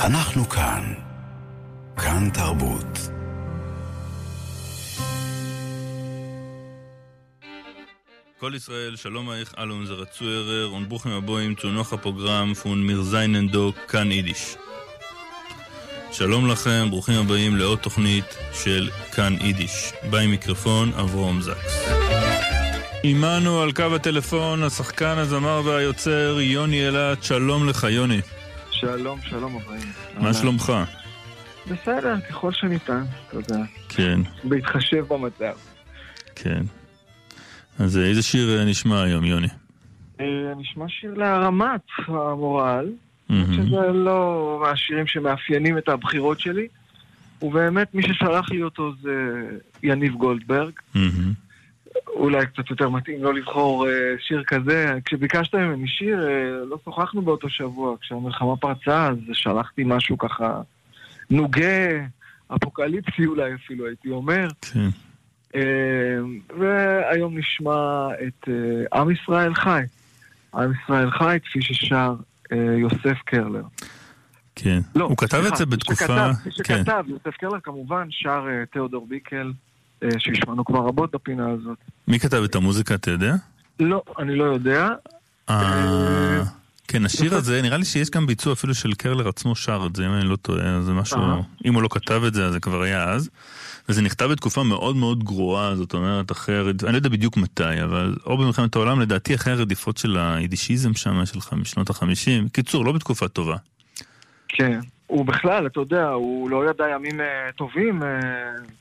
אנחנו כאן. כאן תרבות. כל ישראל, שלום אייך, אלון זרצו ערר, און ברוכים הבואים, צונוח הפוגרם, פון מיר זייננדו, כאן יידיש. שלום לכם, ברוכים הבאים לעוד תוכנית של כאן יידיש. ביי מיקרופון, אברום זקס. עמנו על קו הטלפון השחקן, הזמר והיוצר יוני אילת, שלום לך יוני. שלום, שלום אברהם. מה שלומך? בסדר, ככל שניתן, יודע. כן, בהתחשב במצב. כן. אז איזה שיר אה, נשמע היום, יוני? אה, נשמע שיר להרמת המורל. שזה לא מהשירים שמאפיינים את הבחירות שלי, ובאמת מי ששלח לי אותו זה יניב גולדברג. אולי קצת יותר מתאים לא לבחור אה, שיר כזה. כשביקשת ממני שיר, אה, לא שוחחנו באותו שבוע. כשהמלחמה פרצה, אז שלחתי משהו ככה נוגה, אפוקליפסי אולי אפילו, הייתי אומר. כן. אה, והיום נשמע את עם ישראל חי. עם ישראל חי, כפי ששר יוסף קרלר. כן. לא, הוא כתב את זה מי בתקופה... שכתב, כן. שכתב, יוסף קרלר כמובן, שר תיאודור ביקל, שהשמענו כבר רבות בפינה הזאת. מי כתב את המוזיקה, אתה יודע? לא, אני לא יודע. אה... כן, השיר הזה, נראה לי שיש גם ביצוע אפילו של קרלר עצמו שר את זה, אם אני לא טועה, זה משהו, אה. אם הוא לא כתב את זה, אז זה כבר היה אז. וזה נכתב בתקופה מאוד מאוד גרועה, זאת אומרת, אחרי, הרד- אני לא יודע בדיוק מתי, אבל או במלחמת העולם, לדעתי אחרי הרדיפות של היידישיזם שם, שלך משנות החמישים. קיצור, לא בתקופה טובה. כן. הוא בכלל, אתה יודע, הוא לא ידע ימים אה, טובים, אה,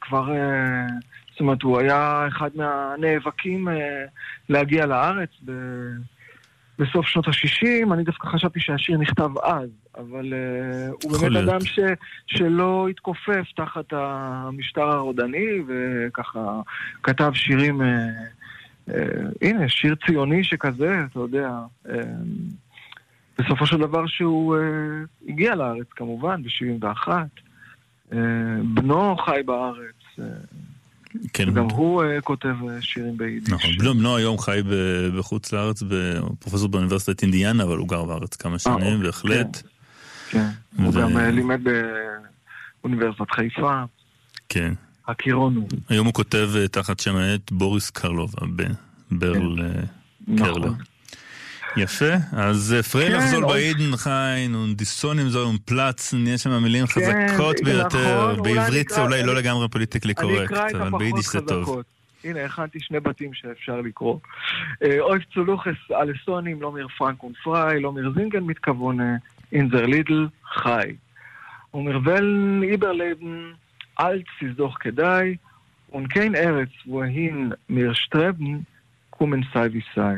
כבר... אה, זאת אומרת, הוא היה אחד מהנאבקים להגיע לארץ ב... בסוף שנות ה-60, אני דווקא חשבתי שהשיר נכתב אז, אבל uh, הוא באמת להיות. אדם ש, שלא התכופף תחת המשטר הרודני, וככה כתב שירים, uh, uh, הנה, שיר ציוני שכזה, אתה יודע. Uh, בסופו של דבר שהוא uh, הגיע לארץ, כמובן, ב-71. Uh, בנו חי בארץ, uh, כן, גם הוא uh, כותב שירים ביידיש. נכון. בנו, בנו היום חי ב- בחוץ לארץ, הוא פרופסור באוניברסיטת אינדיאנה, אבל הוא גר בארץ כמה שנים, אוקיי. בהחלט. כן, הוא ו- גם אה, לימד באוניברסיטת חיפה, כן. הקירון הוא. היום הוא כותב אה, תחת שם העט בוריס קרלוב, הבן, ברל אה, קרלר. נכון. יפה, אז אה, פרייל כן, לחזול עוד- באידן חיין, ונדיסונים זו פלאץ, יש שם מילים כן, חזקות נכון, ביותר, אולי בעברית זה אולי לא לגמרי פוליטיקלי קורקט, אבל ביידיש זה טוב. הנה, הכנתי שני בתים שאפשר לקרוא. אה, אויב צולוחס אלסונים, לא מיר פרנקון פריי, לא מיר זינגן מתכוון אינזר לידל, חי. ומרוול איברלבן, אל תסדוך כדאי, ונקיין ארץ והין מיר שטרבן, קומן סי ויסאי.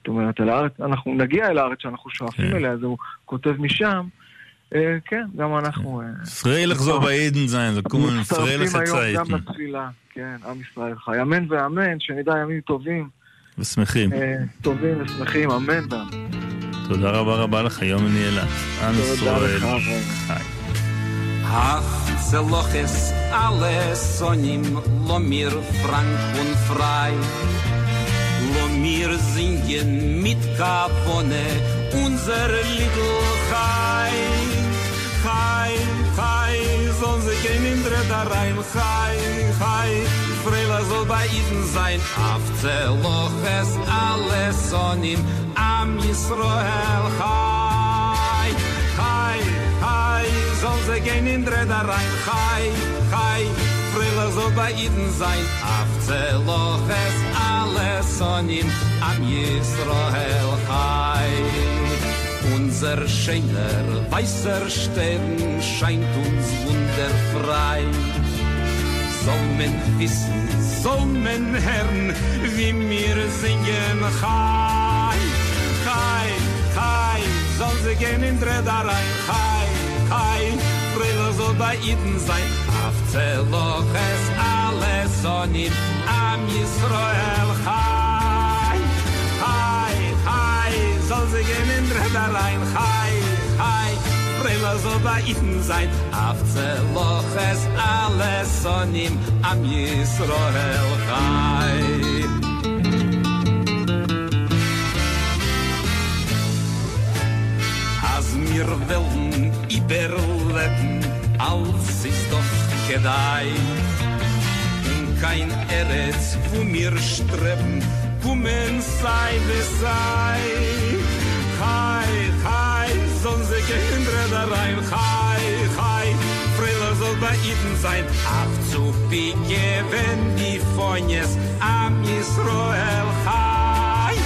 זאת אומרת, אל הארץ, אנחנו נגיע אל הארץ שאנחנו שואפים כן. אליה, אז הוא כותב משם. אה, כן, גם אנחנו... פרייל לחזור באידן זין, זה קומן פרייל מצטרפים היום גם לתפילה, כן, עם ישראל חי. אמן ואמן, שנדע ימים טובים, ושמחים. אה, טובים ושמחים, אמן ואמן. תודה רבה רבה לך, יום נעילה. עם ישראל. חי. Ach, zeloches alle sonim lo mir frank und mir singen mit kapone unser little chai chai sollen sie gehen in der da rein. Chai chai Freila soll bei ihnen sein. Auf zeloches alle sonim am Yisroel. Chai chai chai soll sie gehen in der da rein. Chai chai Freila soll bei ihnen sein. Auf zeloches alle sonim am Yisroel chai. Unser schöner weißer Stern scheint uns wunderfrei. Soll man wissen, soll man hören, wie wir singen. Chai, Chai, Chai, soll sie gehen in Dreda rein Chai, Chai, Frille soll bei Iden sein ze loches alles sonim am Yisroel chai. Chai, chai, soll sie gehen in Rederein, chai, chai. Brilla so da in sein, af ze loches sonim am Yisroel chai. Az mir wilden iberleben, als ist doch Und kein Eretz, wo mir streben, wo men sei, wie sei. Chai, chai, sollen sie gehindert da rein, chai, chai, Friller soll bei ihnen sein, ach zu begeben die Feunes am Israel, chai,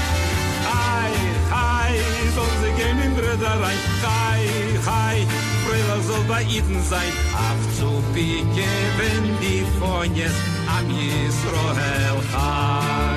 chai, chai, sollen sie gehindert da rein, chai, chai, Teurer soll bei Iden sein. Auf zu Pike, wenn die Fonjes am Yisrohel heil.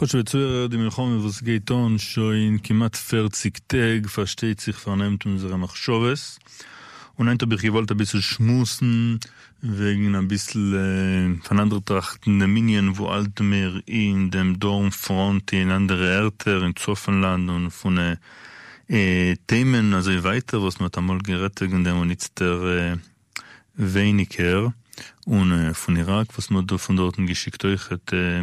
חושב וצוער די מלחום מבוס גייטון שוין כמעט פרציק טג versteht sich vernehmt unsere Machschoves und ein Tobich gewollt ein bisschen schmusen wegen ein bisschen äh, von anderen Trachten der Minien, wo alt mehr in dem Dormfront in andere Erter in Zoffenland und von äh, äh, Themen also weiter, was man einmal gerettet wegen dem und jetzt der äh, weniger und äh, von Irak, was man von dort geschickt euch hat äh,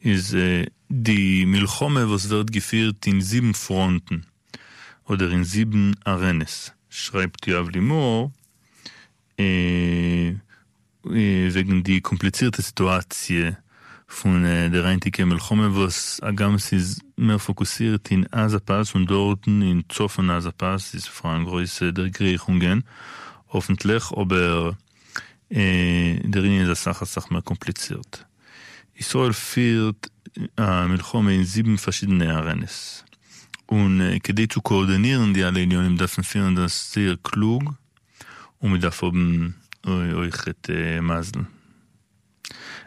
ist äh, die Milchome, was wird geführt in sieben Fronten oder in sieben Arenes. Schreibt Joab Limor, äh, äh, wegen die komplizierte Situation von äh, der Reintige Milchome, was Agams ist mehr fokussiert in Azapas und dort in Zoffen Azapas ist vor allem Größe der Griechungen. Hoffentlich, aber äh, der Ring ist eine Sache, Sache mehr kompliziert. Israel führt äh, Milchome in sieben verschiedene Arenes. Und äh, כדי zu koordinieren die alle Unionen, darf man führen das sehr klug und wir dürfen äh, euch et äh, Masel.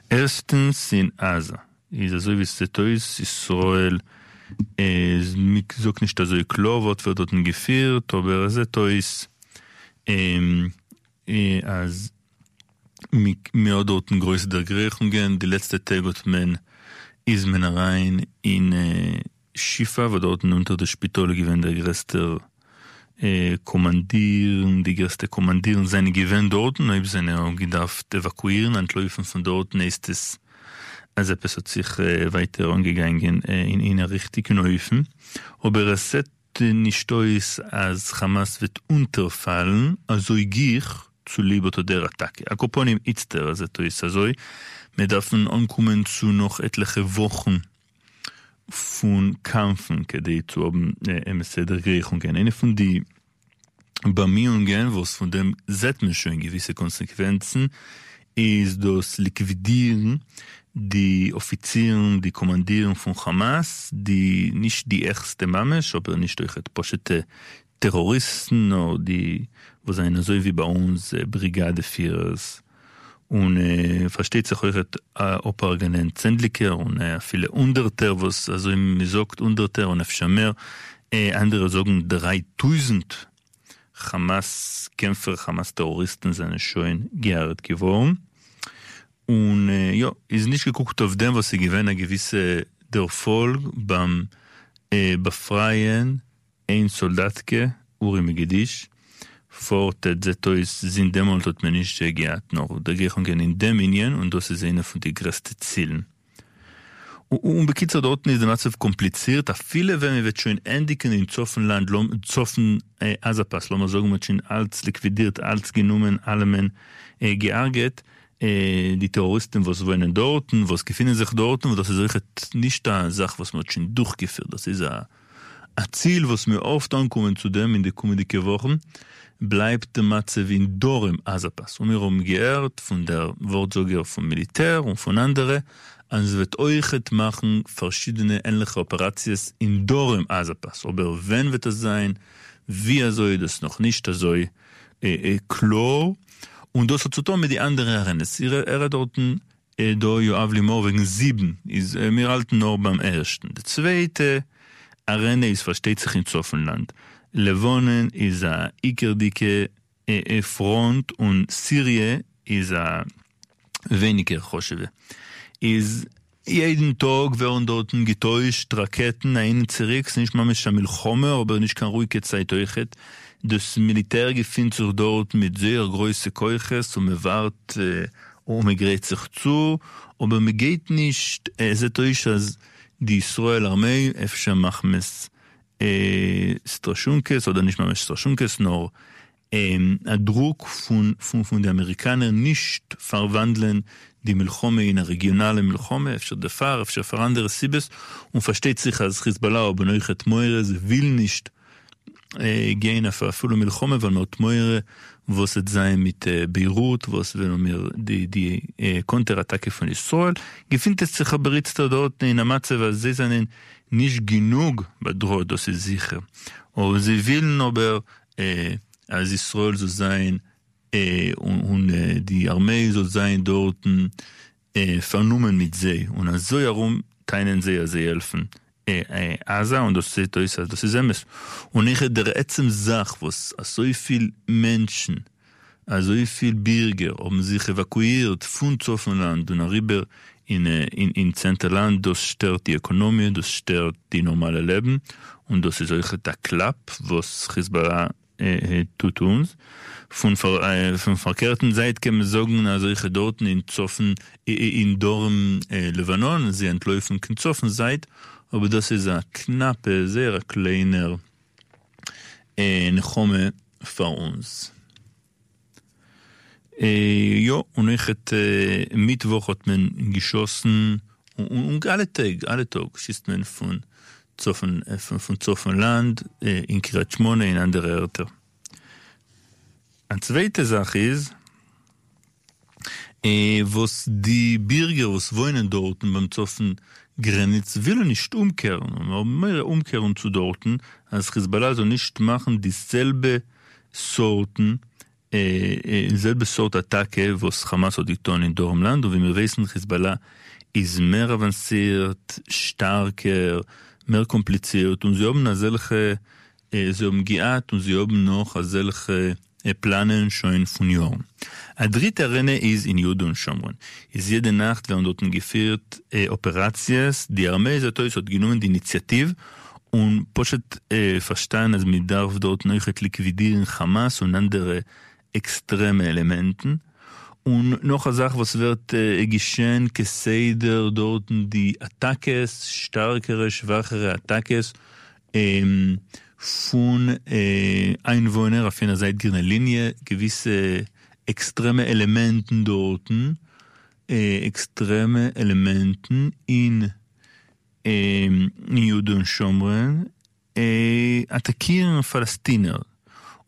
Erstens in Asa. Ist also wie es ist, Israel äh, sagt nicht, dass er klar wird, wird dort geführt, aber es ist ähm, äh, אז מאוד דורten größe der Griechungen, die letzte Tag hat man ist man rein in äh, Schiffa, wo dort unter der Spitole gewesen der größte äh, Kommandieren, die größte Kommandieren seine gewesen dort, und haben seine auch gedacht evakuieren, entläufen von dort, nächstes also es hat sich äh, weiter angegangen äh, in in richtigen Häufen. Aber es hat nicht so ist, als Hamas wird unterfallen, also ich gehe zu lieber zu der Attacke. Akoponim itzter, also ist also, wir dürfen ankommen zu noch etliche Wochen von Kämpfen, die zu haben, äh, MSC der Griechungen. Eine von die Bemühungen, wo es von dem sieht man schon gewisse Konsequenzen, ist das Liquidieren die Offizieren, die Kommandieren von Hamas, die nicht die erste Mamesh, aber nicht durch poschete Terroristen, oder die, wo seien so wie bei uns äh, Brigadeführers. Und äh, versteht sich euch äh, Oper genannt Zendliker und äh, viele Unterter, was also im sagt Unterter und Efshamer, äh, andere sagen 3000 Hamas-Kämpfer, Hamas-Terroristen sind schon geehrt geworden. Und äh, ja, ist nicht geguckt auf dem, was sie gewähnt, eine gewisse Erfolg beim äh, Befreien ein Soldatke, Uri Megiddish, vor der Zetois sind demol man nicht gehabt noch. Da gehen in dem Indien und das ist einer von den größten Zielen. Und, und bekitzer dort ist der Matzev kompliziert, a viele wenn wir schon endigen in Zoffenland, Zoffen äh, Azapas, lo mal sagen, man schon als liquidiert, als genommen, allemen äh, geärgert, die Terroristen, was wollen dort, was gefinden sich dort, und das ist nicht eine Sache, was man schon durchgeführt. Das ist ein, ein Ziel, was mir oft ankommen zu dem in den kommenden Wochen, bleibt der Matze wie in Dorem Azapas. Und wir haben geehrt von der Wortsorger vom Militär und von anderen, also wird euch machen verschiedene ähnliche Operationen in Dorem Azapas. Aber wenn wird das sein, wie soll das noch nicht, soll äh, äh, klar, und das hat zu tun mit die anderen Rennen. Er hat dort äh, da Joav Limor sieben. Ist, äh, wir halten nur beim ersten. Der zweite Arene ist versteht sich in Zoffenland. Levonen ist a ikerdike äh, Front und Syrie ist a weniger Choschewe. Jeden Tag werden dort getäuscht Raketen ein zurück, nicht mal mit Milchome, aber nicht kann ruhige Zeit euch. Das Militär befindet sich dort mit sehr großen Keuches und man wartet äh, und man gerät sich zu, aber man geht nicht, es ist euch, als diשראל armei, efsche machmes äh, Straschunkes oder nicht mal Straschunkes, nur ähm, הדרוק פון, פון, פון דה אמריקנר נישט פר ונדלן די מלחומה אין הריגיונלה מלחומה, אפשר דפאר, אפשר פרנדר סיבס, ומפשטי צריכה אז חיזבאללה או בנויכת מוירה זה ויל נישט אה, גיין אפילו מלחומה ונאות מוירה äh, äh, Konterattacke von Israel, gefindet sich aber jetzt dort in der Matze, was sie sind nicht genug bedroht, das ist sicher. Und sie wollen aber, äh, als Israel so sein, äh, und, und äh, die Armee soll sein dort äh, vernommen mit sie. Und so herum teilen sie, sie helfen. עזה, und das ist, das ist, das ist Emes. Und ich der עצם Sach, was so viel Menschen, so viel Bürger haben sich evakuiert von Zoffenland und rüber in, in, in Zenterland, das stört die Ökonomie, das stört die normale Leben und das ist euch der Klapp, was Hezbollah äh, tut uns. Von, äh, von verkehrten Seite kann man sagen, also ich dort in Zoffen, in Dorm äh, Lebanon, sie entläufen in Zoffen Seite äh. Äh, ja, und ich hatte äh, Mittwoch hat man geschossen und, und alle Tage, alle Tage schießt man von Zoffen, äh, von, von Zoffenland äh, in Kirat in andere Orte. Eine zweite Sache ist, äh, was die Bürger, was wohnen dort beim Zoffen, Grenitz will nicht umkehren, aber mehr umkehren zu dorten, als Hezbollah so nicht machen dieselbe Sorten, äh, äh, dieselbe Sort Attacke, was Hamas hat getan in dorm Land, und wir wissen, Hezbollah ist mehr avanciert, stärker, mehr kompliziert, und sie haben solche, äh, sie haben Giat, und sie haben noch solche planen schon von Jahren. A dritte Renne ist in Judo und Shomron. Ist jede Nacht werden dort geführt äh, Operations. Die Armee ist hat genommen die Initiative und פשוט äh, verstanden, als man darf dort neu liquidieren Hamas und andere extreme Elementen. Und noch eine Sache, was wird äh, geschehen, Keseder dort die Attackes, stärkere, schwachere Attackes, ähm, von äh, Einwohnern auf einer seitlichen Linie gewisse extreme Elementen dort, äh, extreme Elementen in, äh, in Juden und Schomren äh, attackieren Palästinenser.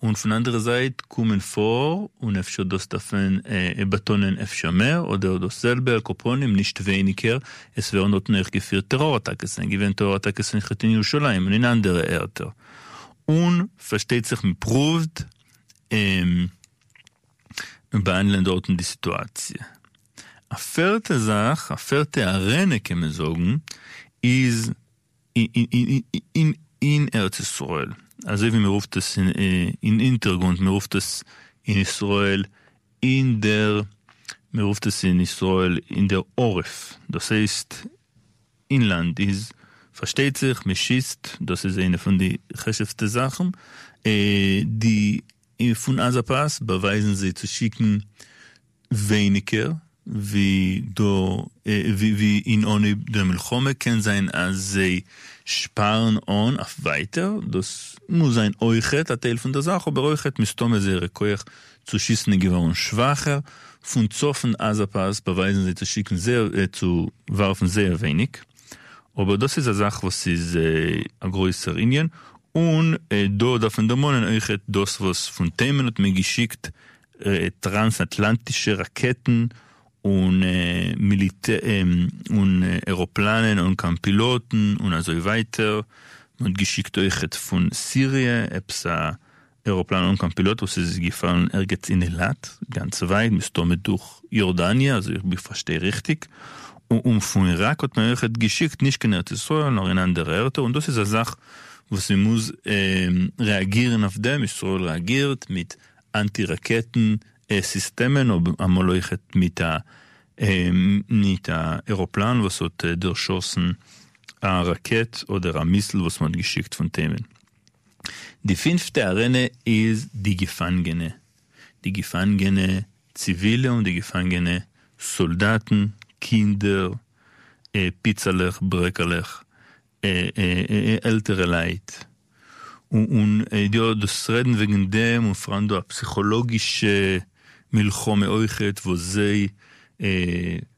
Und von anderer Seite kommen vor, und אפשר das davon äh, betonen אפשר mehr, oder dasselbe Koponim, nicht weniger, es werden dort noch geführt Terrorattacken, gewinnt Terrorattacken in Jerusalem und in andere Orte Mit Provd ähm, behandeln die Situation. A vierte Sache, a vierte Arena, kann man sagen, ist in, in, in, in Eretz Israel. Also wie man ruft das in, in Hintergrund, man ruft das in Israel in der, man ruft das in Israel in der Oref. Das heißt, Inland ist versteht sich, man schießt, das ist eine von den geschäften Sachen. Äh, die von Azapas beweisen sie zu schicken weniger, wie, do, äh, wie, wie in ohne der Milchome kann sein, als sie sparen on auf weiter. Das muss ein Euchet, ein Teil von der Sache, aber Euchet müsste sehr koech zu schießen geworden schwacher. Von Zoffen Azapas beweisen sie zu schicken sehr, äh, zu werfen sehr wenig. Aber das ist eine Sache, was ist äh, ein größer Indien. Und äh, da darf man euch das, was von Themen hat mir geschickt, äh, transatlantische Raketen und äh, Militär ähm, und äh, Aeroplanen und Piloten und so weiter. Man geschickt euch von Syrien, ebsa Aeroplan und Pilot, was ist gefallen, ergens in Elat, ganz weit, bis damit durch Jordanien, also ich verstehe richtig. Und von Irak hat man euch geschickt, nicht in Israel, noch in andere Orte, und das ist eine Sache, wo sie muss ähm, reagieren auf dem, Israel reagiert mit Antiraketen-Systemen, ob einmal leuchtet mit der ähm, mit der Aeroplan, was hat äh, durchschossen, eine Rakete oder ein Missile, was man geschickt von Themen. Die fünfte Arena ist die Gefangene. Die Gefangene Zivile und die Gefangene Soldaten, קינדר, אה, פיצלך, ברקלך, אה, אה, אה, אלטרלייט. Un dios reden wegen dem und frando a psychologische Milchome euchet, wo sei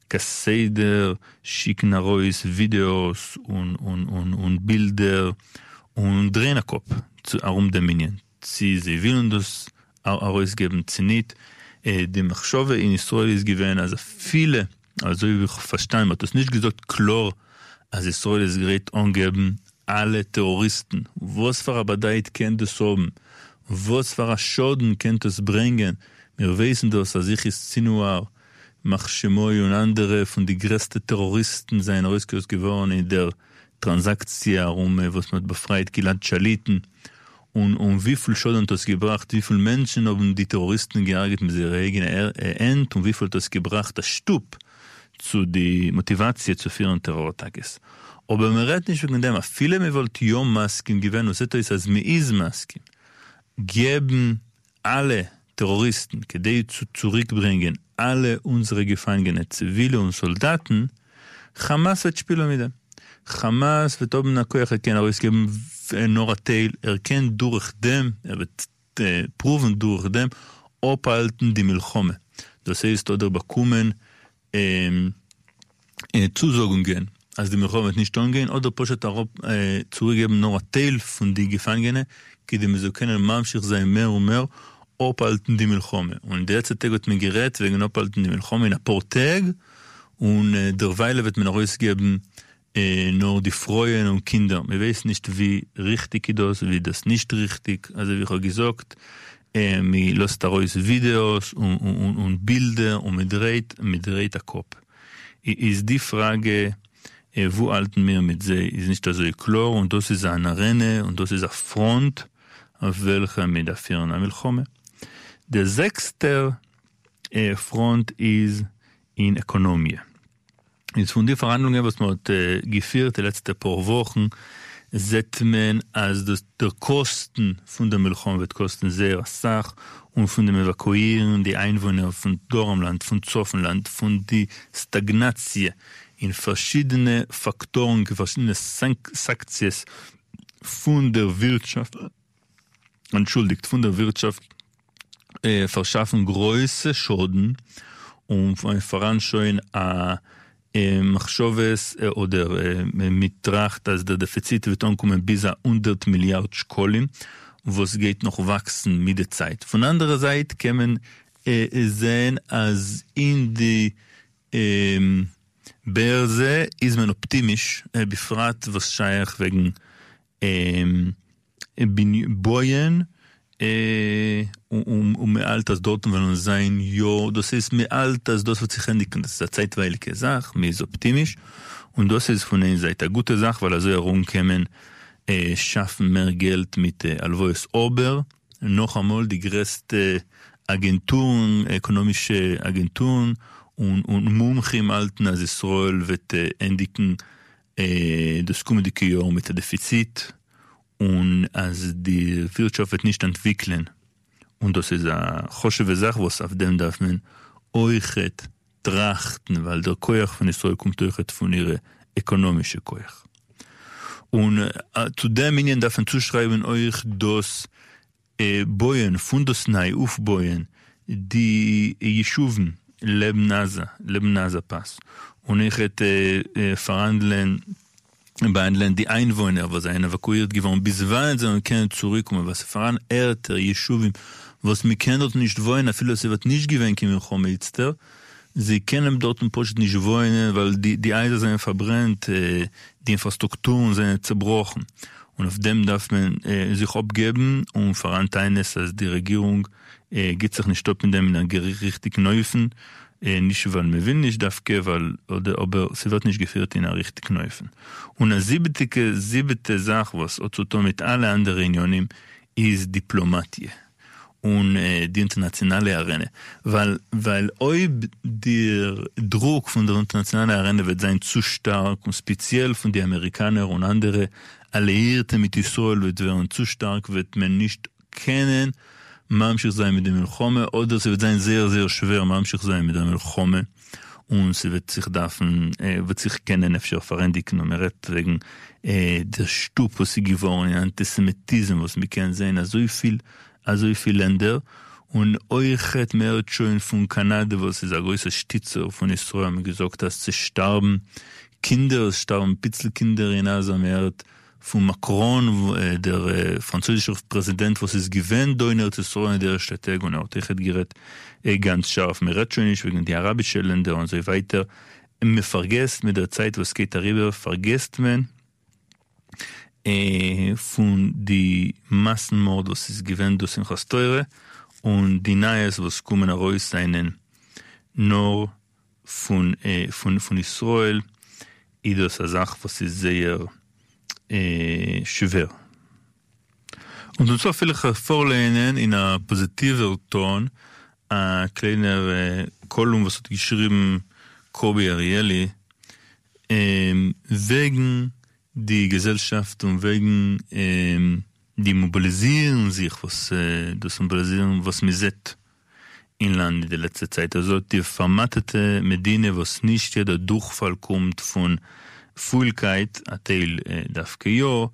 Kasseder, Schicknarois, Videos und, und, und, und Bilder und Drenakop zu Arum Dominion. Sie, sie willen das, auch ausgeben, sie nicht. Die Machschove in Israel ist gewesen, also viele also ich verstanden, hat das nicht gesagt, klar, als Israel ist gerät angeben, alle Terroristen. Was für eine Badait kennt das haben? Was für ein Schaden kennt das bringen? Wir wissen das, als ich ist Zinuar, Machschemoi und andere von die größten Terroristen seien ausgeführt geworden in der Transaktion, was man befreit, Gilad Schaliten. Und, und wie viel Schaden das gebracht, wie viele Menschen haben die Terroristen geärgert mit ihrer eigenen End und wie viel das gebracht, das Stub zu die Motivation zu führen Terrorattackes. Aber man redet nicht wegen dem, viele mehr wollt Yom-Masken gewinnen, und das ist als Meiz-Masken, geben alle Terroristen, die zu zurückbringen alle unsere Gefangene, Zivile und Soldaten, Hamas wird spielen mit dem. Hamas wird oben הכוח erkennen, aber es nur ein Teil, erkennt durch dem, er wird äh, proven durch dem, ophalten die Milchome. Das heißt, oder bekommen ähm, äh, Zusagungen, als die Milchome nicht angehen, oder פשוט äh, zurückgeben nur ein Teil von den Gefangenen, כדי sie können ממשיך sein mehr und mehr, ophalten die Milchome. Und derzeit wird man gerät wegen ophalten die Milchome in ein Portag und äh, derweil wird man ausgeben äh, nur die Freuen und Kinder. Wir wissen nicht, wie richtig das, wie das nicht richtig. Also wie ich habe gesagt, man dreht, man dreht den Kopf. Ist die Frage, wo halten wir mit sie, ist nicht so klar und das ist eine Arena und das ist eine Front, auf welcher wir dafür eine Milchome. Der sechste Front ist in Ökonomie. Von den Verhandlungen, was äh, geführt die letzten paar Wochen, sieht man, als das, der Kosten von der Milchom wird kosten sehr sach und von dem Evakuieren die Einwohner von Dormland, von Zoffenland, von die Stagnatie in verschiedene Faktoren, verschiedene Sanktionen von der Wirtschaft, entschuldigt, von der Wirtschaft äh, verschaffen große Schulden und voran a מחשובס oder mit Tracht, dass der Defizit wird ankommen bis 100 Milliarden Schkollen, was geht noch wachsen mit der Zeit. Von anderer Seite kann man äh, sehen, als in die ähm, Börse ist man optimisch, äh, befragt, was scheich wegen ähm, Bojen, und מעל תסדות ולנזיין jo, das ist mehr alt als das, was sich entwickelt. Das ist eine zeitweilige Sache, mir ist optimisch. Und das ist von einer Seite eine gute Sache, weil also herumkommen, äh, schaffen mehr Geld mit äh, Alvois Ober. Noch einmal die größte Agenturen, ökonomische Agenturen und, und Mumchim alten als Israel wird äh, endigen äh, das kommende Jahr mit dem Defizit und als die Wirtschaft wird nicht entwickeln. Und das ist eine große Sache, was auf dem darf man euch trachten, weil der Koyach von Israel kommt euch von ihrer ökonomischen Koyach. Und äh, zu dem Ihnen darf man zuschreiben euch, dass äh, Boyen, Fundosnai, Ufboyen, die Jeschuven, Lebnaza, Lebnaza Pass. Und ich hätte äh, verhandeln behandeln die Einwohner, was seien evakuiert geworden, bis wann sie können zurückkommen, was voran älter Jeschuven, was wir können dort nicht wollen, viele sie wird nicht gewinnen können, Chomitzter, sie können dort ein Post nicht wollen, weil die, die Eise sind verbrennt, äh, die Infrastrukturen sind zerbrochen. Und auf dem darf man äh, sich abgeben und voran eines, als die Regierung äh, geht sich nicht stoppen, indem man richtigen Neufen nicht weil man will nicht dafke, weil, oder, aber sie wird nicht geführt in richtigen Knäufen. Und eine siebte, siebte Sache, was auch mit allen anderen Unionen, ist Diplomatie und äh, die internationale Arena. Weil, weil ob der Druck von der internationalen Arena wird sein zu stark und speziell von den Amerikanern und anderen Alliierten mit Israel wird werden zu stark, wird man nicht kennen, ממשיך sein mit dem Milchome, oder es wird sein sehr, sehr schwer, ממשיך sein mit dem Milchome. Und sie wird sich davon, äh, wird sich kennen, אפשר verändigen, und אומרת, wegen äh, der Stub, was sie geworden, Antisemitismus, was wir kennen sehen, also viel also viele Länder. Und euch hat mehr schon von Kanada, was ist der größte Stützer von Israel, haben gesagt, dass sie starben. Kinder, es starben ein bisschen Kinder in Asien, von Macron, der französische Präsident, was ist gewähnt, da in in der Stadt, und auch ich hat gerät ganz scharf. Man redet schon nicht wegen die arabischen Länder und so weiter. Man vergisst mit der Zeit, was geht darüber, vergisst man, äh, von die Massenmord, was ist gewähnt durch Simchas Teure und die Neues, was kommen heraus seinen nur von, äh, von, von Israel, eine Sache, was ist sehr schwer. Und uns vielleicht vorlehnen in einer positiver Ton ein kleiner äh, Kolumn, was hat geschrieben Kobi Arieli, äh, wegen die Gesellschaft und wegen ähm, die mobilisieren sich, was äh, das mobilisieren, was mir sieht in Land in der letzten Zeit. Also die vermattete Medine, was nicht jeder Durchfall kommt von ein Teil äh, darf ja,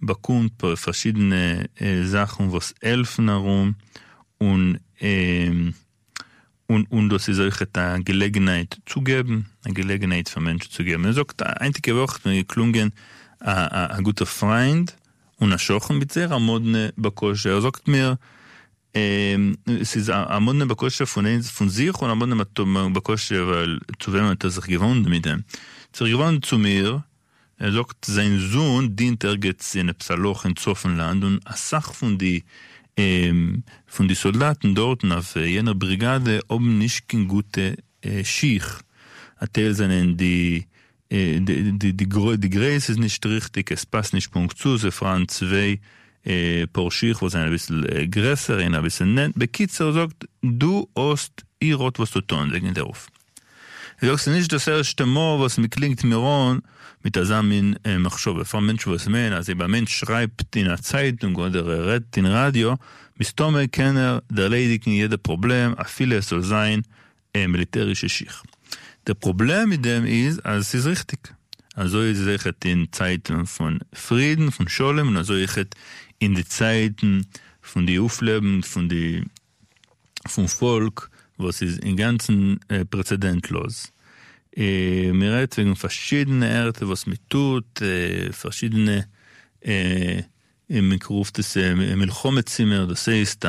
bekommt verschiedene Sachen, was helfen herum und ähm, und, und das ist euch eine Gelegenheit zu geben, eine Gelegenheit für Menschen zu geben. Er sagt, einige Woche, geklungen, ein guter Freund und ein Schochen mit sehr amodne Bakosche. Er sagt mir, es ist amodne Bakosche von, von sich und amodne Bakosche, weil zu wem hat er sich gewohnt mit dem. Er gewohnt zu mir, er sagt, sein Sohn dient er jetzt in Psaloch in Zoffenland und eine Sache von die ähm, von die Soldaten dort auf jener Brigade oben nicht kein gute äh, Schich. Erzählt seinen die die, die, die, die Grace ist nicht richtig, es passt nicht Punkt zu, sie fahren zwei äh, Porschich, sie ein bisschen äh, größer, ein bisschen nennt. Bekitzer sagt, du hast ihr Rot, was zu tun, sagen der Ruf. Ich sage, nicht das erste Mal, was mir klingt mir mit der מין äh, מחשוב. לפעמים מנש וסמן, אז אם המנש schreibt in der Zeitung oder er redet in Radio, מסתומר kenner der Ledigen jeder Problem, אפילו es soll sein, äh, militärische Schicht. Der Problem mit dem ist, also es ist richtig. Also ist es in Zeiten von Frieden, von Scholem, und also ist in die Zeiten von die Aufleben, von die, vom Volk, was ist im ganzen äh, präzedentlos. Äh, mir redet wegen verschiedene Erde, was mit tut, äh, verschiedene äh, מקרוף das מלחומת צימר, das heißt,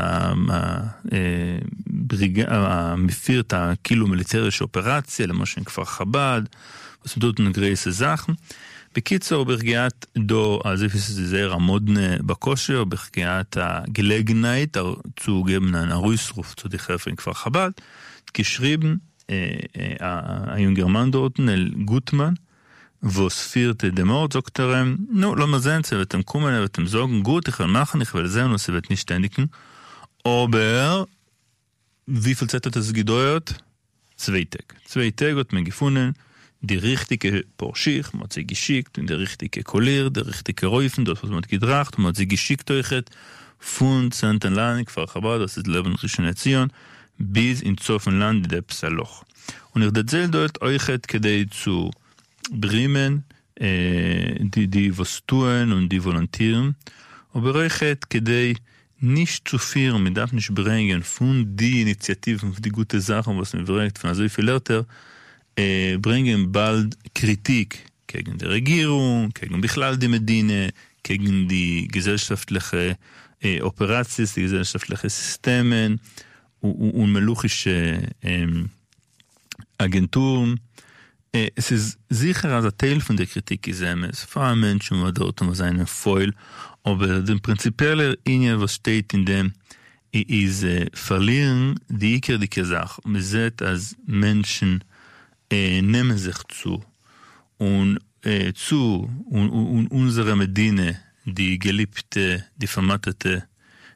המפירת הכאילו מיליטריש אופרציה, למשל כפר חב"ד, was bedeuten große Sachen. בקיצור, ברגיעת דו, אז איפה זה רמודנה בקושר, בחגיאת הגלגנייט, צוגמנן הרוסרוף, צודי חרפין כפר חב"ד, תקשריבן, אה, אה, אה, היון גרמנדורטן אל גוטמן, ואוספירט דמורט זוקטרם, נו, לא מזן צוותם קומן ואתם זוגן גוטיכל מחניך ולזן וסוות נישטנדיקן, אובר, ויפלצטת הסגידויות, צווי טק. צווי טק, עוד מגיפונן, hat hat die richtige Porschich, man hat sie geschickt, und der richtige Kollier, der richtige Räufen, das, was man gedracht, man hat sie geschickt euch, von Zentenland, Kfar Chabad, das ist Leben Rishon Zion, bis in Zoffenland, der Psaloch. Und ich erzähle dort euch, כדי zu Bremen, äh, die, die was tun und die volontieren, aber רכת כדי nicht zu viel, man darf nicht bringen von die Initiativen, von die gute Sachen, was man bringt, von so viel Leute, äh, bringen bald Kritik gegen die Regierung, gegen בכלל die Medine, gegen die gesellschaftliche äh, Operations, die gesellschaftliche Systeme und, und meluchische äh, Agenturen. Es ist sicher, als ein Teil von der Kritik ist es, vor allem Menschen, die dort um seinen Foil, aber der prinzipielle Linie, was steht in dem, is uh, verlieren die Iker die Kesach. Man sieht, als Menschen äh, nehmen sich zu und äh, zu und, und unsere Medine, die geliebte, die vermattete,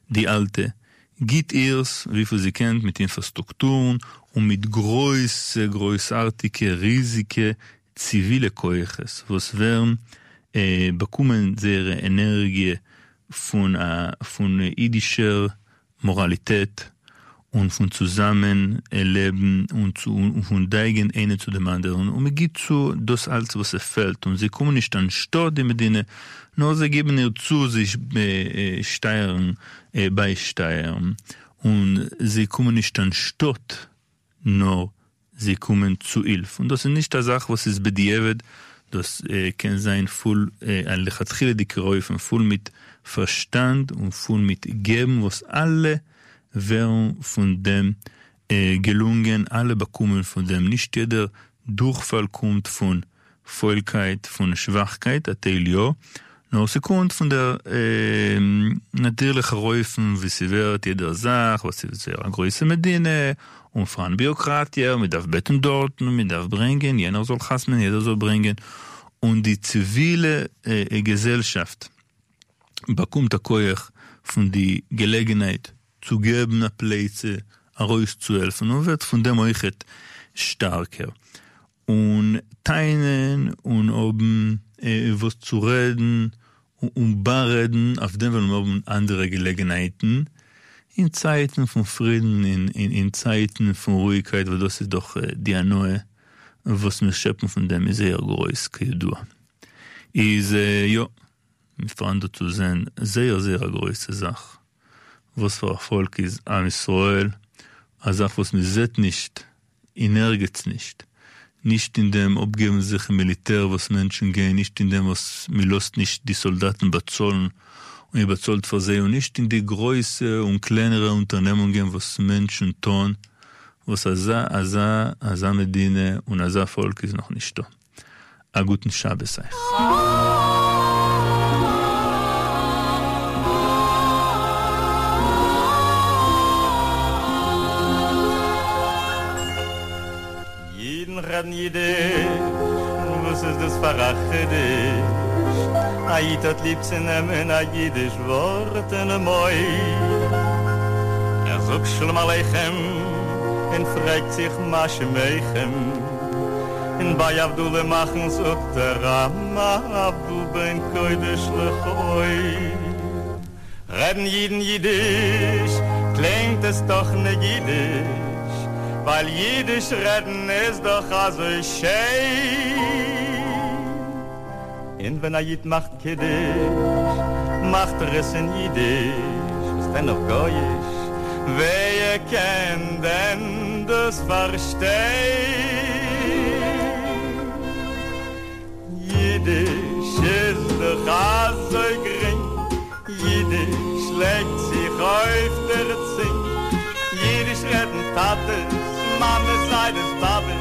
die alte, geht ihrs, wie viel sie kennt, mit Infrastrukturen und mit große, großartige, riesige zivile Keuches, was werden äh, bekommen sehr Energie von, äh, von jüdischer Moralität und von Zusammenleben und, zu, und von Deigen eine zu dem anderen. Und man geht zu das alles, was er fällt. Und sie kommen nicht an Stadt in Medina, nur sie geben ihr zu, sich äh, steuern, äh, beisteuern. Und sie kommen nicht an Stadt, nur sie kommen zu Hilfe. Und das ist nicht die Sache, was ist bedievet, das äh, kann sein voll, äh, ein lechatchile die Geräufe, voll mit Verstand und voll mit Geben, was alle werden von dem äh, gelungen, alle bekommen von dem. Nicht jeder Durchfall kommt von Vollkeit, von Schwachkeit, Atelio, nur sie kommt von der äh, natürlichen Räufen, wie sie wird, jeder sagt, was sie eine große Medine, und von Bürokratie, man darf beten dort, man darf bringen, jener soll hasmen, jeder soll bringen. Und die zivile äh, Gesellschaft bekommt der Koech von der Gelegenheit zu geben Plätze, Arois zu helfen und wird von dem euch stärker. Und teilen und oben äh, was zu reden und, und reden, auf dem wir oben andere Gelegenheiten. In Zeiten von Frieden, in, in, in Zeiten von Ruhigkeit, weil das ist doch äh, die Neue, was wir schöpfen von dem ist sehr groß, כידוע. Ist, äh, ja, verändert zu sein, sehr, sehr große Sache. Was für Erfolg ist Am Israel, eine Sache, was mir sieht nicht, energiert nicht. Nicht in dem Abgeben sich im Militär, was Menschen gehen, nicht in dem, was mir lässt nicht die Soldaten bezahlen und ihr bezahlt für sie, und nicht in die größere und kleinere Unternehmungen, was Menschen tun, was Aza, Aza, Aza Medine und Aza Volk ist noch nicht da. A guten Shabbos euch. Reden jede, was ist das verrache dich? A jid hat lieb zu nehmen, a jidisch Wort in a moi. Er sagt Shalom Aleichem, en fragt sich Masche Meichem. In bei Abdule machen sagt der Rama, Abdul ben Koidesh lechoi. Reden jeden jidisch, klingt es doch ne jidisch, weil jidisch reden ist doch also schön. Und wenn er jid macht kiddisch, macht er es in jidisch, ist denn noch goyisch, wer kennt denn das verstehen? Jiddisch ist doch also gering, Jiddisch legt sich auf der Zing. Jiddisch retten mame seid es babbel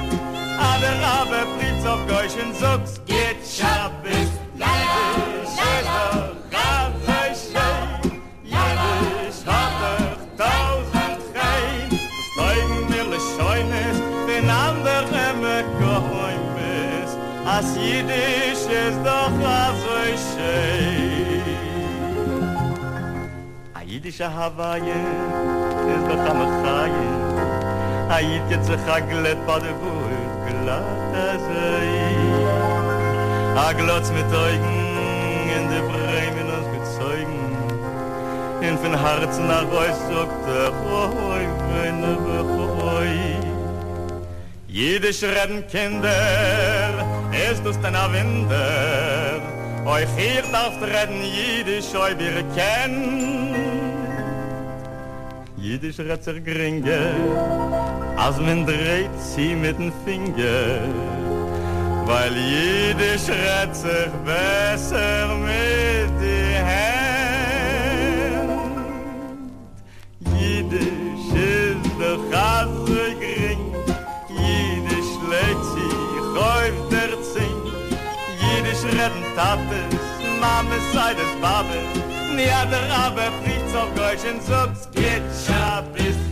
alle rabe prinz auf geuschen sucks geht schabes leibe tausend rein le den me as jidisch is doch so schön a jidische hawaie is doch am chaie Ait jetz a chaglet pa de הגלוץ glat a zay mit oigen in de bremen uns gezeugen In fin harz nach roi sogt a er roi vreine vroi Jidisch redden kinder, es dus ten a winder Oi fiir daft redden jidisch oi bir kent Jidisch redzer gringe als man dreht sie mit dem Finger, weil jede schreit sich besser mit die Hand. Jede schilt der Hase gering, jede schlägt sich auf der Zing, jede schreit ein Tattes, Mame sei des Babes, nie hat der Rabe, fliegt zur Geuschen, sonst geht's schabisch.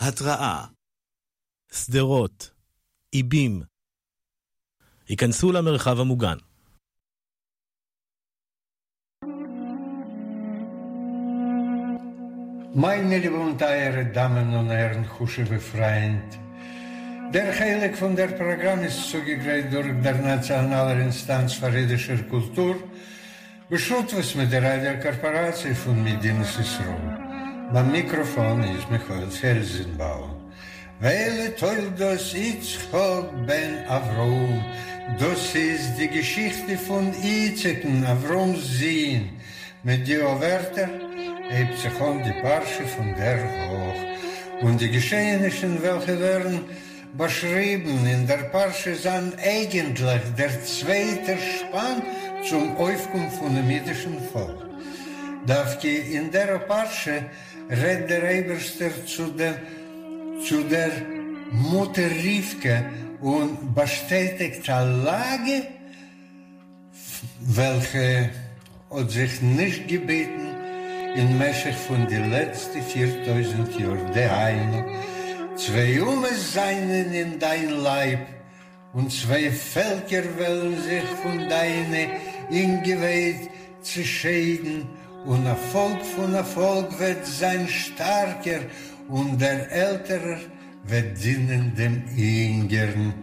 התראה שדרות, איבים היכנסו למרחב המוגן. Meine lieben Teile, Damen und Herren, Husche Freund. Der Heilig von der Programm ist zugegreift durch der Nationale Instanz für jüdische Kultur, beschult was mit der Radiokorporation von Medinas Israel. Beim Mikrofon ist Michael Felsenbaum. Weil toll das Yitzchok ben Avrom, das ist die Geschichte von Yitzchak Avrom Zin, mit den Wörtern hebt sich um die Parsche von der hoch. Und die Geschehnissen, welche werden beschrieben in der Parsche, sind eigentlich der zweite Spann zum Aufkommen von dem jüdischen Volk. Darf in der Parsche redet der Eberster zu der, zu der Mutter Rivke und bestätigt eine Lage, welche hat sich nicht gebeten in Meschech von den letzten 4000 Jahren. Der eine, zwei Junge seien in dein Leib und zwei Völker wollen sich von deine Ingeweiht zu scheiden und Erfolg von Erfolg wird sein starker und der Ältere wird dienen dem Ingern.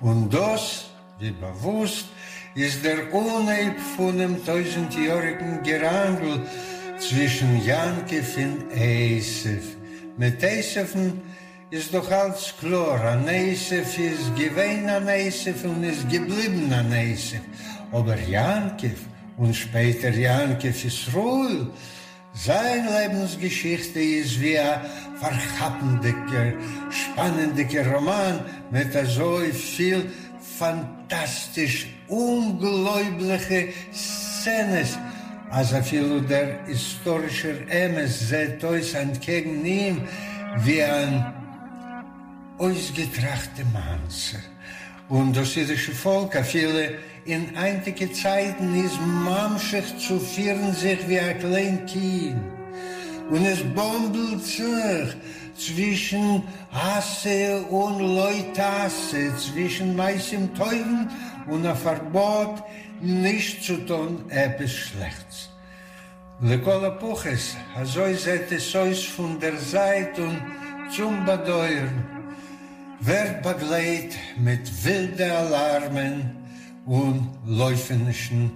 Und das, wie bewusst, ist der Unheib von dem tausendjährigen Gerangel zwischen Jankiv und Eisef. Mit Eisefen ist doch alles klar. An Eisef ist gewähnt an Eisef und ist geblieben an Eisef. Aber Jankiv und später Jankiv ist Ruhl. Seine Lebensgeschichte ist wie ein verhappendiger, spannendiger Roman mit so viel fantastisch ungläubliche Szenen. Also viel der historische Emes seht euch entgegen ihm wie ein ausgetrachte Manzer. Und das jüdische Volk, viele in einige Zeiten ist Mamschich zu vieren sich wie ein klein Kind. Und es bombelt sich zwischen Hasse und Leutasse, zwischen meistem Teufel und ein Verbot, nicht zu tun etwas Schlechtes. Lekola Puches, also seid es euch von der Seite und zum Bedeuern, wird begleit mit wilden Alarmen, und läufenischen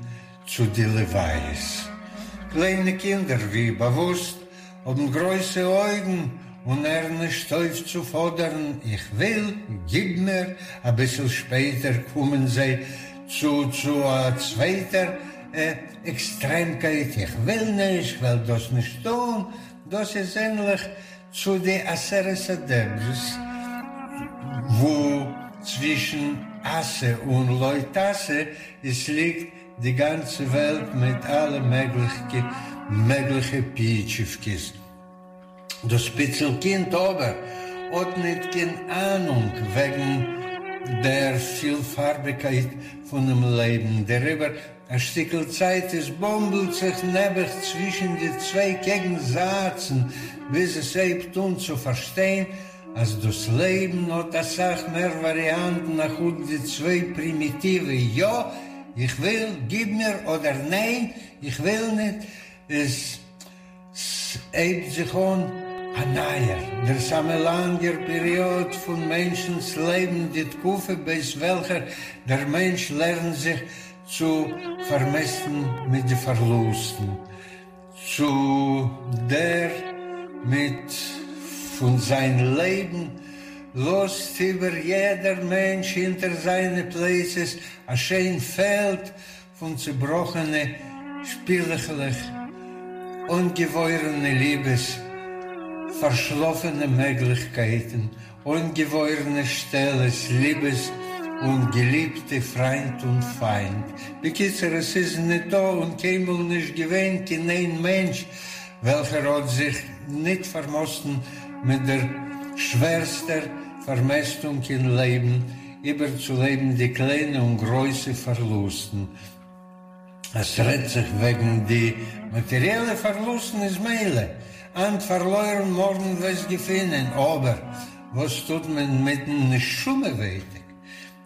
zu die Leweiß. Kleine Kinder, wie bewusst, haben große Augen und er nicht auf zu fordern, ich will, gib mir, ein bisschen später kommen sie zu, zu einer zweiter äh, Extremkeit, ich will nicht, ich will das nicht tun, das ist ähnlich zu den Adebs, wo zwischen Asse und Leutasse es liegt die ganze Welt mit allen möglichen, möglichen Pietschewkis. Das Spitzelkind aber hat nicht keine Ahnung wegen der Vielfarbigkeit von dem Leben. Darüber ein Stückel Zeit, es bombelt sich nebig zwischen die zwei Gegensätzen, bis es eben tun zu verstehen, als das Leben hat das auch mehr Varianten nach und die zwei Primitive. Ja, ich will, gib mir, oder nein, ich will nicht. Es, eben sich an ein neuer, der samme langer Periode von Menschensleben, die Kufe, bis welcher der Mensch lernt sich zu vermessen mit den Verlusten, zu der mit von sein Leben lost über jeder Mensch hinter seine Plätze ein schön Feld von zerbrochene spiellich, ungewohrene Liebes, verschlafene Möglichkeiten, ungewohrene Stelles, Liebes und geliebte Freund und Feind. Bekitzer, es ist nicht da und kämel nicht gewähnt in ein Mensch, welcher hat sich nicht vermossen mit der schwersten Vermästung im Leben, überzuleben die kleinen und großen Verlusten. Es redet sich wegen die materiellen Verlusten ist Meile. Und verloren morgen was gefunden. Aber was tut man mit einer Schumme weiter?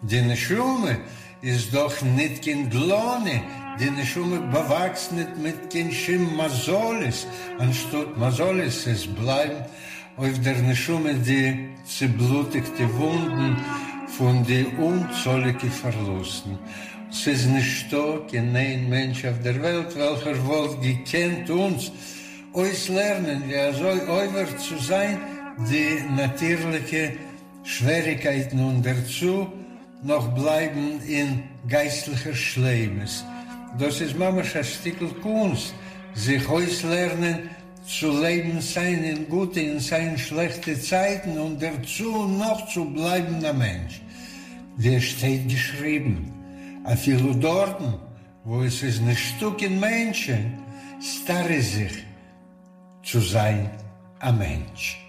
Die Schumme ist doch nicht kein Glone. Die Schumme bewachsen nicht mit kein Schim Masolis. Anstatt Masolis es bleiben auf der Schumme die zerblutigte Wunden von den unzolligen Verlusten. Es ist nicht so, kein ein Mensch auf der Welt, welcher wohl gekannt uns, uns lernen, wie er soll euer zu sein, die natürliche Schwierigkeiten und dazu noch bleiben in geistlicher Schleimes. Das ist ein Stück Kunst, sich uns lernen, zu leben sein in gute, in sein schlechte Zeiten und dazu noch zu bleiben ein Mensch. Wie steht geschrieben, a viele dort, wo es ist ein Stück in Menschen, starre sich zu sein ein Mensch.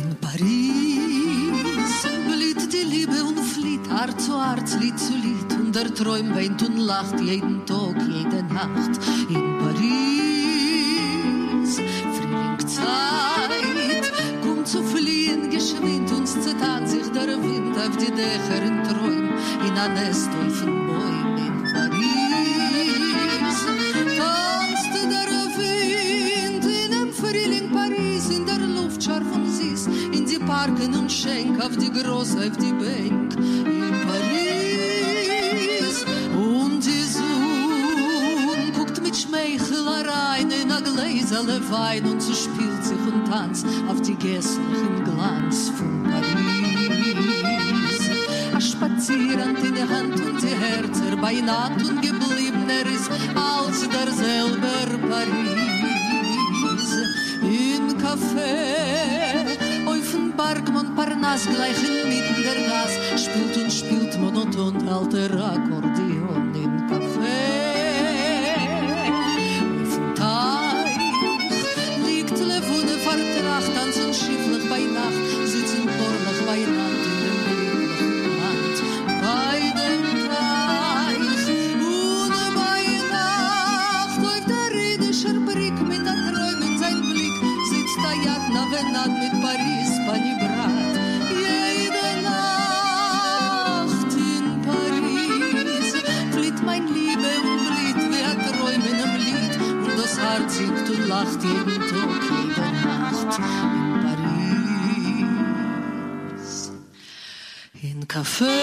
In Paris blüht die Liebe und flieht Art zu Art, Lied zu Lied der Träum weint und lacht jeden Tag, jede Nacht. In Paris Frühlingszeit kommt zu fliehen geschwind und zetan sich der Wind auf die Dächer in Träum in ein Nest auf den Bäumen in Paris. Tanzt der Wind in dem Frühling Paris in der Luft scharf und süß in die Parken und Schenk auf die Große auf die Bank in Paris mit Schmeichelereien in a Gläserle Wein und sie spielt sich und tanzt auf die gässlichen Glanz von Paris. A spazierend in der Hand und die Herzer bei Naht und gebliebener ist als der selber Paris. Im Café auf dem Bergmont Parnass gleich inmitten der Gas spielt und spielt monoton alter Akkordeon lacht jeden Tag, jede Nacht in Paris. In Café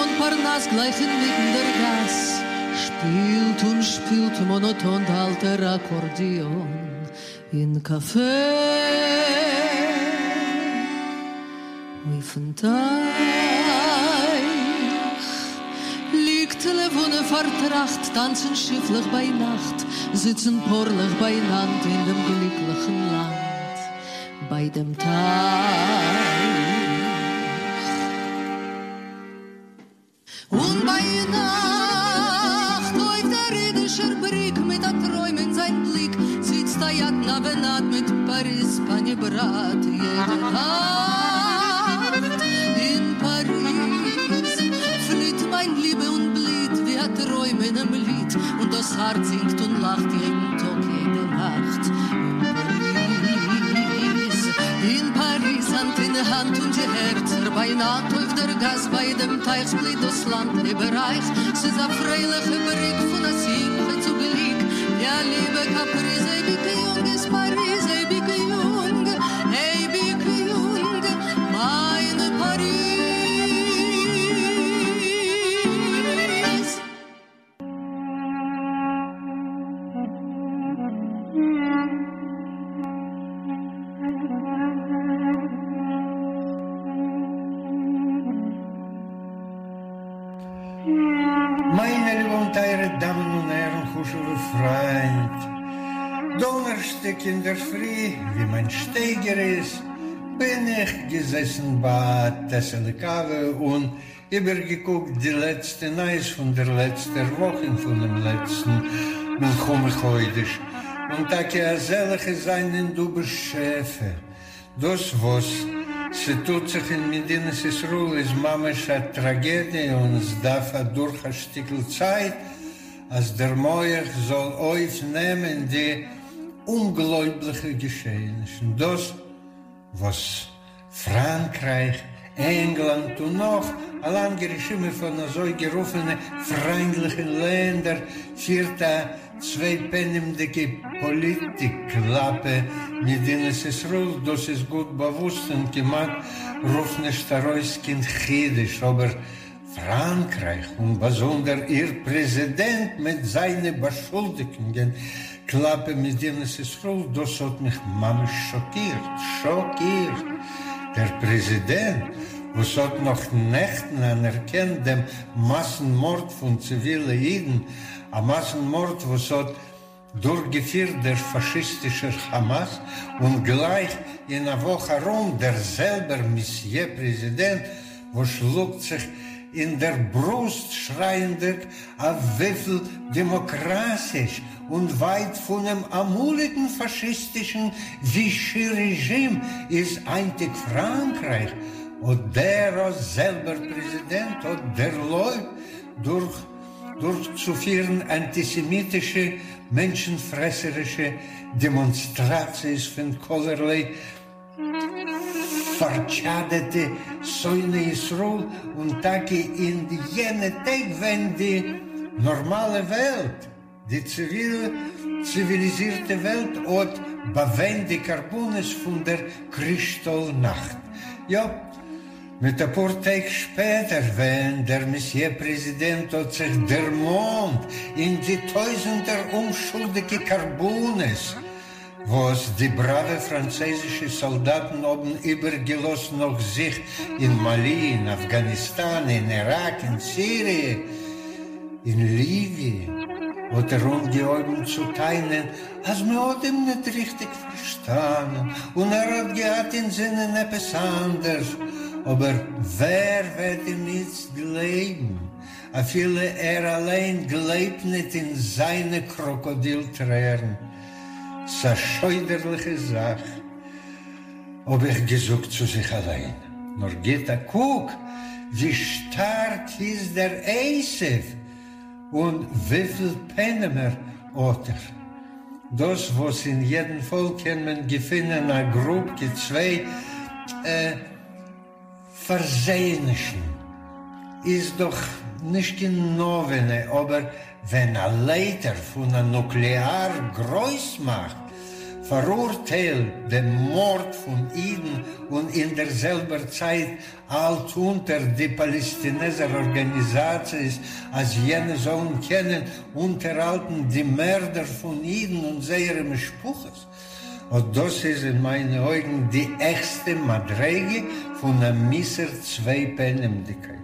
auf Parnass gleich inmitten der Gas spielt und spielt monoton alter Akkordeon in Café auf Levone vertracht tanzen schifflich bei Nacht sitzen porlich beieinander in dem glücklichen Land bei dem Teich und bei Nacht läuft der riedischer Brick mit der Träume in sein Blick sitzt der Jadna Venat mit Paris Panibrat jede Nacht Herz singt und lacht jeden Tag, jede Nacht in Paris Hand in Hand und die Herzer bei Naht auf der Gas bei dem Teich split das Land Bereich. Es ist ein freilicher Brick von der Single In der Früh, wie mein Steiger ist, bin ich gesessen bei Tesselikawe und übergeguckt die letzte Neis von der letzten Woche, von dem letzten Milchome heute. Und da kann selige sein, du beschäfe. Das was, sie tut sich in Medinas Israel, ist Mamesh a Tragedie und es darf durch ein Stückel Zeit, als der Moech soll euch nehmen die ungläubliche Geschehnisse. Das, was Frankreich, England und noch allein Regime von so gerufenen freundlichen Ländern führt da zwei pennemdicke Politikklappe, mit denen es ist ruhig, das ist gut bewusst und gemacht, daraus Kind Chidisch, aber Frankreich und besonders ihr Präsident mit seinen Beschuldigungen, Klappe mit denen es ist ruhig, das hat mich Mama schockiert, schockiert. Der Präsident, was hat noch Nächten anerkennt dem Massenmord von zivilen Jiden, ein Massenmord, was hat durchgeführt der faschistische Hamas und gleich in einer Woche herum der selber Monsieur-Präsident, was schluckt sich in der Brust schreiendig, auf wie viel demokratisch und weit von dem amuligen faschistischen Vichy-Regime ist einzig Frankreich. Und der selber Präsident hat der Leute durch, durchzuführen antisemitische, menschenfresserische Demonstrationen von kollerlei verschadete Säune Israel und Tage in jene Tag, wenn die normale Welt, die zivil, zivilisierte Welt hat bewendet die Karbones von der Kristallnacht. Ja, mit ein paar Tage später, wenn der Monsieur-Präsident hat sich der Mond in die Tausender unschuldige Karbones was die brave französische Soldaten oben übergelassen noch sich in Mali, in Afghanistan, in Irak, in Syrien, in Libyen, oder um die Augen zu teilen, als wir ihn nicht richtig verstanden und er hat gehabt in Sinnen etwas anderes. Aber wer wird ihm jetzt glauben? A viele er allein glaubt nicht in seine Krokodiltränen. Eine scheuderliche Sache. Ob ich gesucht zu sich allein. Nur geht er, guck, wie stark ist der Eisef und wie viel Penemer hat er. Das, was in jedem Volk man gefunden, eine Gruppe, zwei äh, Versehenischen, ist doch nicht genau, aber wenn ein Leiter von einer Nukleargroßmacht verurteilt den Mord von Iden und in derselben Zeit alt unter die Palästinenser Organisation ist, als jene sollen kennen, unterhalten die Mörder von Iden und ihrem Spuches. Und das ist in meinen Augen die echte Madrege von einer Misser Zweipennemdigkeit.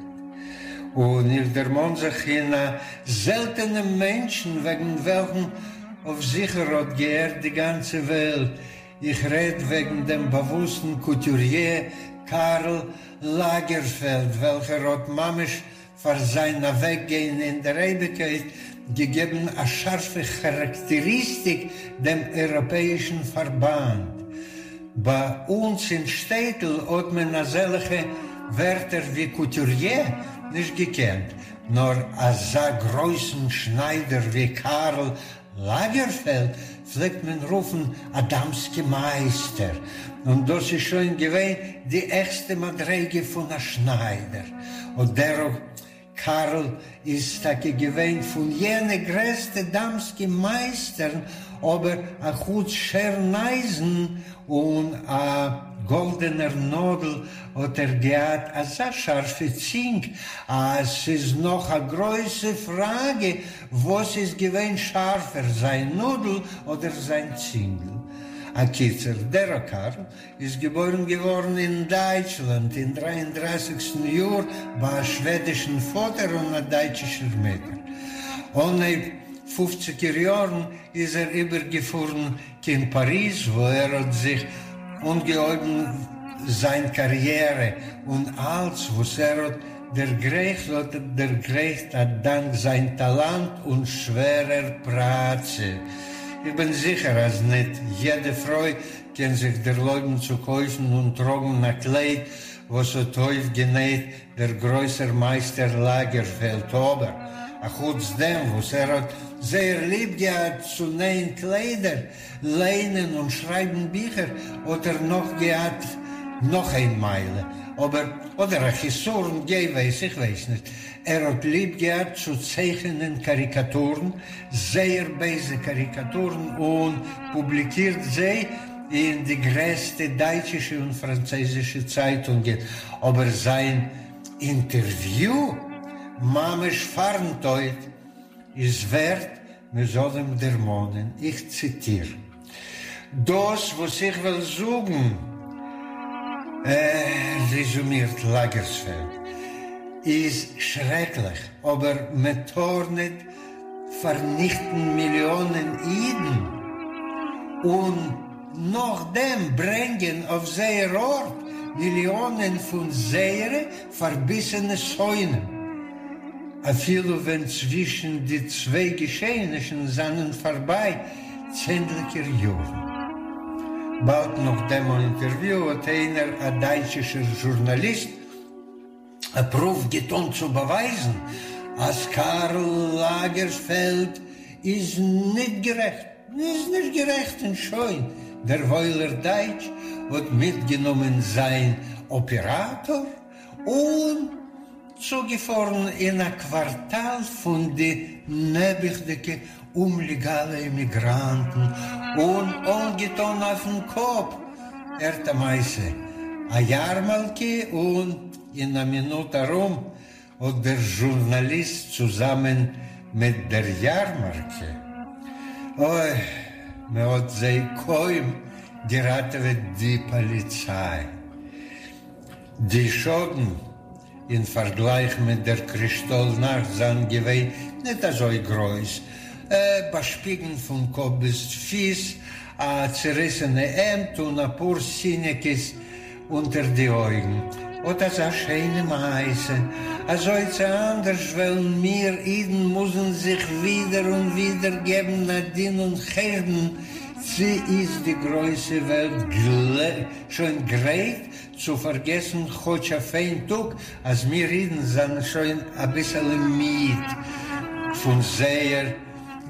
Und ich der Mann sich in seltenen Menschen, wegen welchen auf sicher hat geehrt die ganze Welt. Ich red wegen dem bewussten Couturier Karl Lagerfeld, welcher hat Mamisch vor seiner Weggehen in der Ewigkeit gegeben eine scharfe Charakteristik dem europäischen Verband. Bei uns in Städtel hat man solche Wörter wie Couturier nicht gekannt, nur als so großen Schneider wie Karl Lagerfeld pflegt man rufen Adamski Meister. Und das ist schon gewesen die erste Madrege von der Schneider. Und der Karl ist gewesen von jene größte Damski Meister, aber a gut Scherneisen und a goldener Nodel hat er gehabt, a so scharfe Zink. Es ist noch a große Frage, was ist gewinn scharfer, sein Nudel oder sein Zingel. A Kitzer, der Karl, ist geboren geworden in Deutschland in 33. Jahr bei einem schwedischen Vater und einem deutschen Mutter. Ohne 50er Jahren ist er übergefahren in Paris, wo er sich ungeheuben seine Karriere und alles, was er hat, der Grecht hat der Grecht hat dank sein Talent und schwerer Praze. Ich bin sicher, dass nicht jede Frau kann sich der Leuten zu kaufen und tragen ein Kleid, was so tief genäht der größere Meister Lagerfeld ober. Ach dem, was er hat sehr lieb gehabt zu nähen Kleider, lehnen und schreiben Bücher, oder noch gehabt noch ein Meile. Aber, oder ein Historien, je weiß, ich weiß nicht. Er hat lieb gehabt zu zeichnen Karikaturen, sehr böse Karikaturen und publiziert sie in die größte deutsche und französische Zeitungen. Aber sein Interview, Mamisch Farnteut, ist wert, wir sollen der Monen. Ich zitiere. Das, was ich will sagen, äh, resümiert Lagersfeld, ist schrecklich, aber mit Tornet vernichten Millionen Iden und noch dem bringen auf seiner Ort Millionen von Seere verbissene Säunen. A viele, wenn zwischen die zwei Geschehnissen seien vorbei, zähnlicher Jahre. Bald nach dem Interview hat einer, ein deutscher Journalist, ein Proof getan zu beweisen, als Karl Lagerfeld ist nicht gerecht, ist nicht gerecht und schön. Der Weiler Deutsch hat mitgenommen sein Operator und zugefahren in ein Quartal von den nebichtigen umlegale Immigranten und ungetan auf den Kopf. Erste Meise, a Jarmalke und in einer Minute rum hat der Journalist zusammen mit der Jarmarke. Oh, mir hat sie kaum geraten die Polizei. Die Schaden im Vergleich mit der Kristallnacht sind gewesen nicht so groß, äh, bespiegen von Kopf bis Fies, a zerrissene Hemd und ein paar Sinekes unter die Augen. Und das ist schöne Meise. Also jetzt anders, weil wir Iden müssen sich wieder und wieder geben, Nadine und Herden. Sie ist die größte Welt schon great zu vergessen, heute Tag, als wir Iden sind schon ein bisschen mit von sehr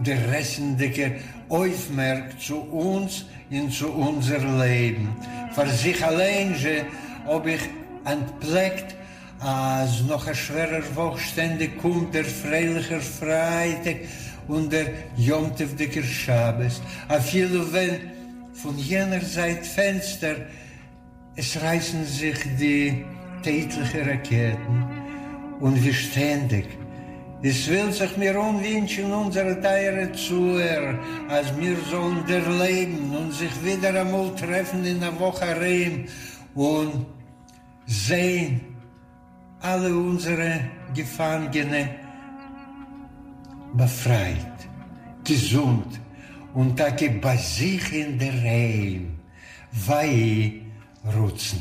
der Ressendicke aufmerkt zu uns und zu unser Leben. Für sich allein, ob ich entpleckt, als noch ein schwerer Woche ständig kommt der freiliche Freitag und der Jomtevdiker Schabes. A viele, wenn von jener Seite Fenster es reißen sich die tätlichen Raketen und wie ständig Es will sich mir umwünschen, unsere teure Zuhörer, als wir sollen der Leben und sich wieder einmal treffen in der Woche rein und sehen alle unsere Gefangene befreit, gesund und da bei sich in der Reim, weil Рудсон.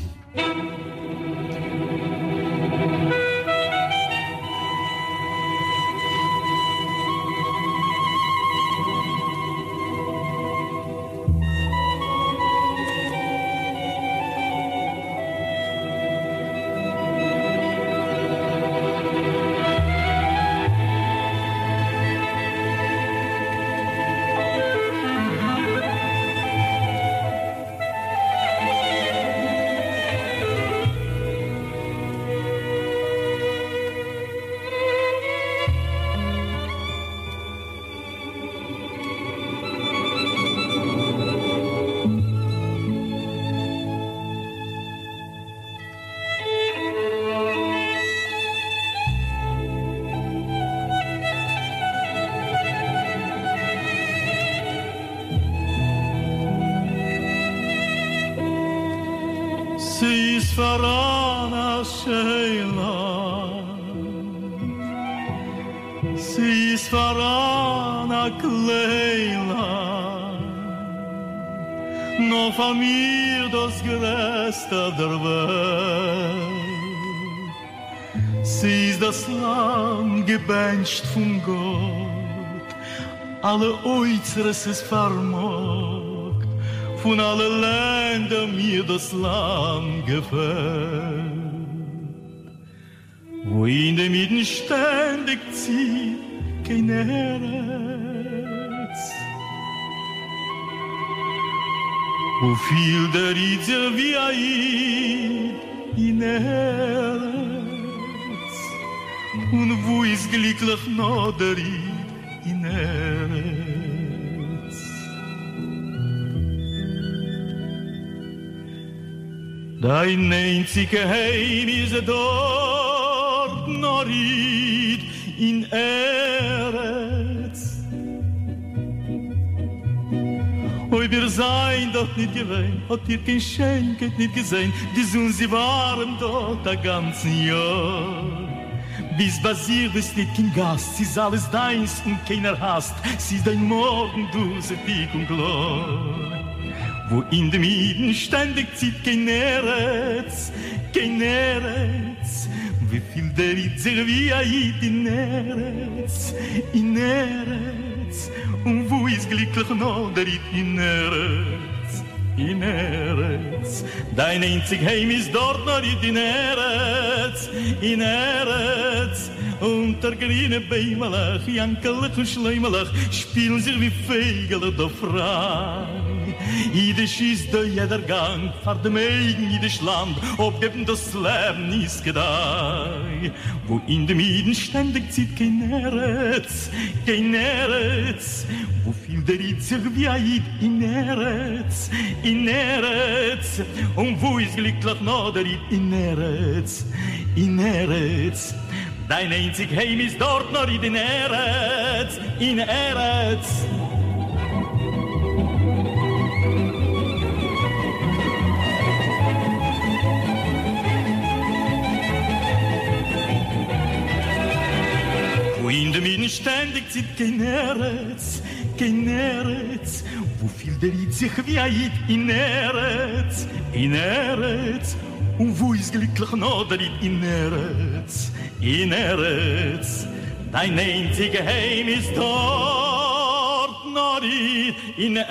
Größte der Welt sie ist das Land gebencht von Gott. Alle Oizres ist vermogt von alle Länder mir das Land gefällt Dein einzige Heim ist dort noch Ried in Eretz. Oi, wir sein dort nicht gewähnt, hat ihr kein Schenket nicht gesehen, die Sonne, sie waren dort ein ganzen Jahr. Bis Basir bist nicht kein Gast, sie ist alles deins und keiner hasst, sie ist dein Morgen, du, sie dick und glor. Wo in dem Iden ständig zieht kein Eretz, kein Eretz, wie viel der sich wie ein Id in Eretz, in Eretz, und wo ist glücklich noch der Id in Eretz, in Eretz, dein einzig Heim ist dort noch Id in Eretz, in Eretz, unter grüne Beimelach, jankelich und schleimelach, spielen sich wie Fegele da frei. Jidisch ist der jeder Gang, fahr dem eigen jidisch Land, ob eben das Leben ist gedei. Wo in dem Iden ständig zieht kein Eretz, kein Eretz, wo viel der sich wie ein Id in Eretz, in Eretz, und wo ist glücklich noch der Id in Eretz, in Eretz. Dein einzig Heim ist dort noch in Eretz, in Eretz. Wenn min ständig zit kein Erz, kein Erz, wo viel der sich wie wieit in Erz, in Erz, und wo ist glücklich noch der in Erz, in Erz, dein einziger Heim ist dort, noch in Erz.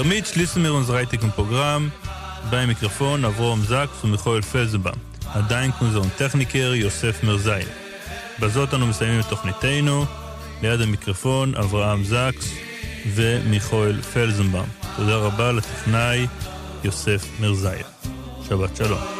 Damit schließen wir unser heutigen Programm. Beim Mikrofon אברום זקס ומיכואל פלזבם. עדיין כמו טכניקר יוסף מרזאי. בזאת אנו מסיימים את תוכניתנו. ליד המיקרופון אברהם זקס ומיכואל פלזנבאום. תודה רבה לטכנאי יוסף מרזאי. שבת שלום.